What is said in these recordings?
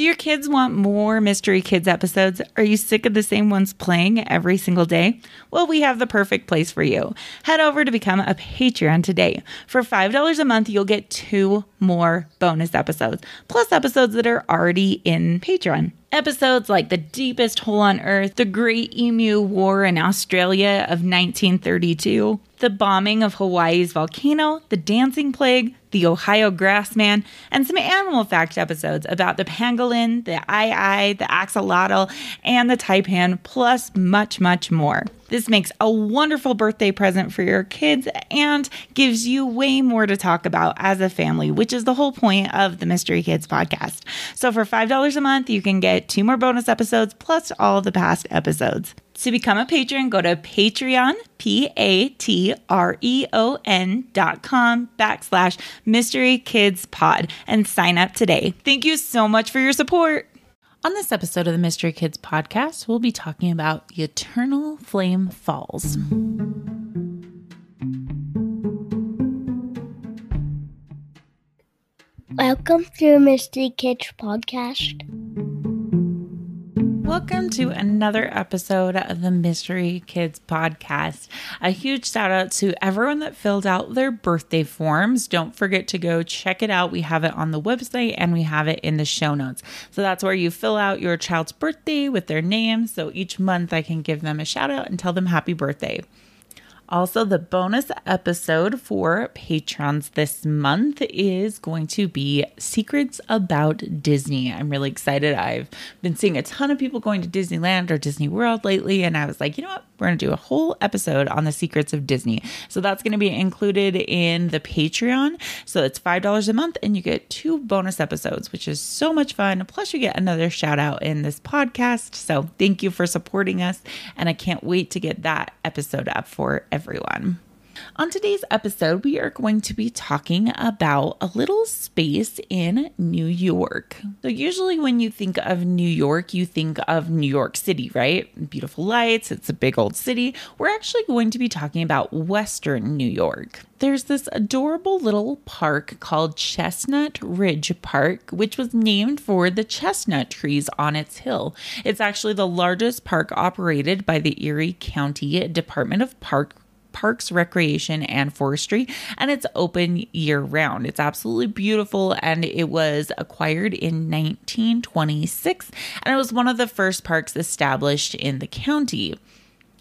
Do your kids want more Mystery Kids episodes? Are you sick of the same ones playing every single day? Well, we have the perfect place for you. Head over to become a Patreon today. For $5 a month, you'll get two more bonus episodes, plus episodes that are already in Patreon. Episodes like The Deepest Hole on Earth, The Great Emu War in Australia of 1932, the bombing of Hawaii's volcano, the dancing plague, the Ohio grassman, and some animal fact episodes about the pangolin, the ai, the axolotl, and the taipan, plus much, much more. This makes a wonderful birthday present for your kids and gives you way more to talk about as a family, which is the whole point of the Mystery Kids podcast. So for $5 a month, you can get two more bonus episodes plus all the past episodes. To become a patron, go to Patreon, P A T R E O N dot com backslash Mystery Kids Pod and sign up today. Thank you so much for your support. On this episode of the Mystery Kids podcast, we'll be talking about the Eternal Flame Falls. Welcome to Mystery Kids podcast. Welcome to another episode of the Mystery Kids podcast. A huge shout out to everyone that filled out their birthday forms. Don't forget to go check it out. We have it on the website and we have it in the show notes. So that's where you fill out your child's birthday with their name. So each month I can give them a shout out and tell them happy birthday. Also, the bonus episode for patrons this month is going to be Secrets About Disney. I'm really excited. I've been seeing a ton of people going to Disneyland or Disney World lately, and I was like, you know what? We're going to do a whole episode on the secrets of Disney. So that's going to be included in the Patreon. So it's $5 a month, and you get two bonus episodes, which is so much fun. Plus, you get another shout out in this podcast. So thank you for supporting us, and I can't wait to get that episode up for everyone. On today's episode, we are going to be talking about a little space in New York. So, usually when you think of New York, you think of New York City, right? Beautiful lights, it's a big old city. We're actually going to be talking about Western New York. There's this adorable little park called Chestnut Ridge Park, which was named for the chestnut trees on its hill. It's actually the largest park operated by the Erie County Department of Park Parks, Recreation, and Forestry, and it's open year round. It's absolutely beautiful, and it was acquired in 1926, and it was one of the first parks established in the county.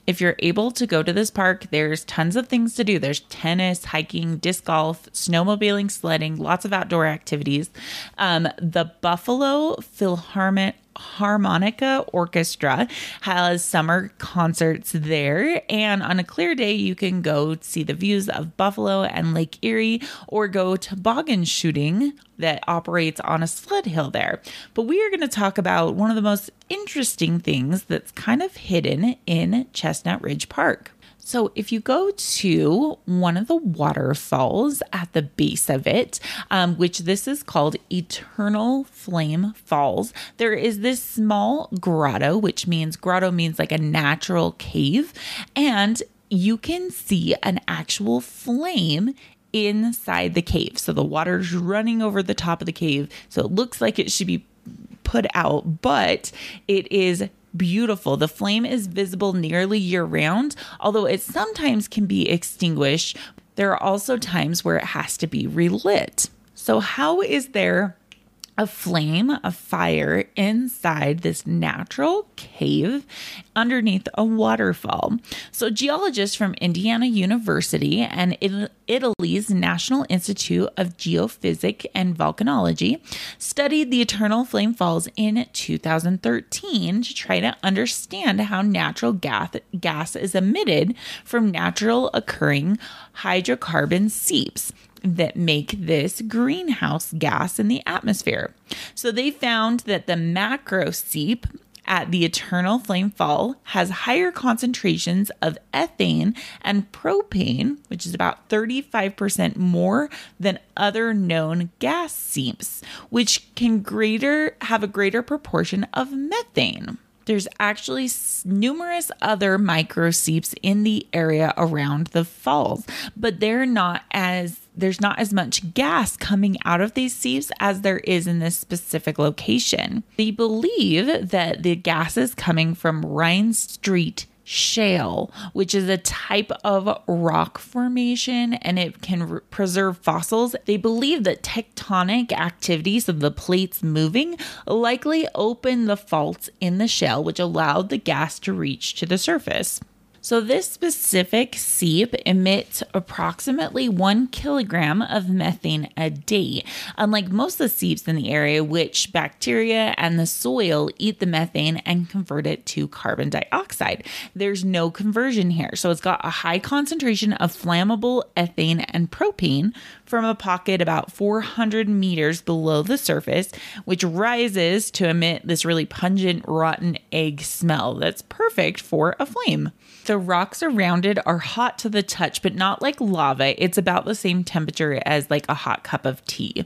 If you're able to go to this park, there's tons of things to do. There's tennis, hiking, disc golf, snowmobiling, sledding, lots of outdoor activities. Um, the Buffalo Philharmonic Harmonica Orchestra has summer concerts there. And on a clear day, you can go see the views of Buffalo and Lake Erie or go toboggan shooting that operates on a sled hill there. But we are going to talk about one of the most interesting things that's kind of hidden in Chestnut Ridge Park. So, if you go to one of the waterfalls at the base of it, um, which this is called Eternal Flame Falls, there is this small grotto, which means grotto means like a natural cave, and you can see an actual flame inside the cave. So the water's running over the top of the cave. So it looks like it should be put out, but it is beautiful. The flame is visible nearly year round, although it sometimes can be extinguished. There are also times where it has to be relit. So, how is there a flame, a fire inside this natural cave underneath a waterfall. So, geologists from Indiana University and Italy's National Institute of Geophysics and Volcanology studied the Eternal Flame Falls in 2013 to try to understand how natural gas, gas is emitted from natural occurring hydrocarbon seeps that make this greenhouse gas in the atmosphere. So they found that the macro seep at the Eternal Flame Fall has higher concentrations of ethane and propane, which is about 35% more than other known gas seeps, which can greater have a greater proportion of methane. There's actually numerous other micro seeps in the area around the falls, but they're not as there's not as much gas coming out of these seeps as there is in this specific location. They believe that the gas is coming from Rhinestreet shale, which is a type of rock formation and it can re- preserve fossils. They believe that tectonic activities of the plates moving likely opened the faults in the shale, which allowed the gas to reach to the surface. So, this specific seep emits approximately one kilogram of methane a day. Unlike most of the seeps in the area, which bacteria and the soil eat the methane and convert it to carbon dioxide, there's no conversion here. So, it's got a high concentration of flammable ethane and propane from a pocket about 400 meters below the surface, which rises to emit this really pungent, rotten egg smell that's perfect for a flame. The rocks around it are hot to the touch, but not like lava. It's about the same temperature as like a hot cup of tea.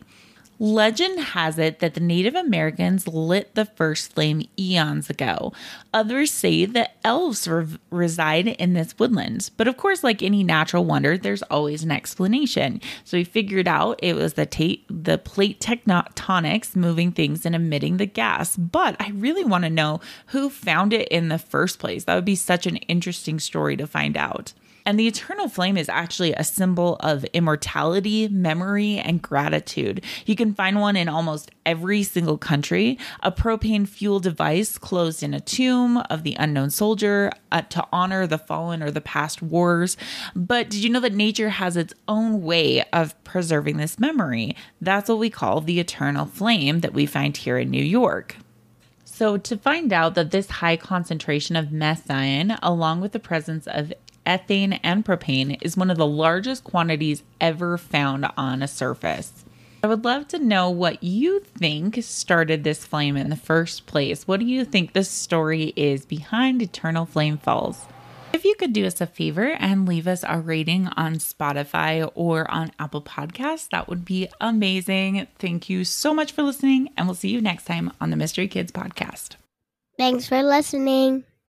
Legend has it that the Native Americans lit the first flame eons ago. Others say that elves re- reside in this woodland. But of course, like any natural wonder, there's always an explanation. So we figured out it was the, ta- the plate tectonics moving things and emitting the gas. But I really want to know who found it in the first place. That would be such an interesting story to find out. And the eternal flame is actually a symbol of immortality, memory, and gratitude. You can find one in almost every single country. A propane fuel device closed in a tomb of the unknown soldier uh, to honor the fallen or the past wars. But did you know that nature has its own way of preserving this memory? That's what we call the eternal flame that we find here in New York. So, to find out that this high concentration of methane, along with the presence of ethane and propane is one of the largest quantities ever found on a surface. I would love to know what you think started this flame in the first place. What do you think the story is behind Eternal Flame Falls? If you could do us a favor and leave us a rating on Spotify or on Apple Podcasts, that would be amazing. Thank you so much for listening, and we'll see you next time on the Mystery Kids Podcast. Thanks for listening.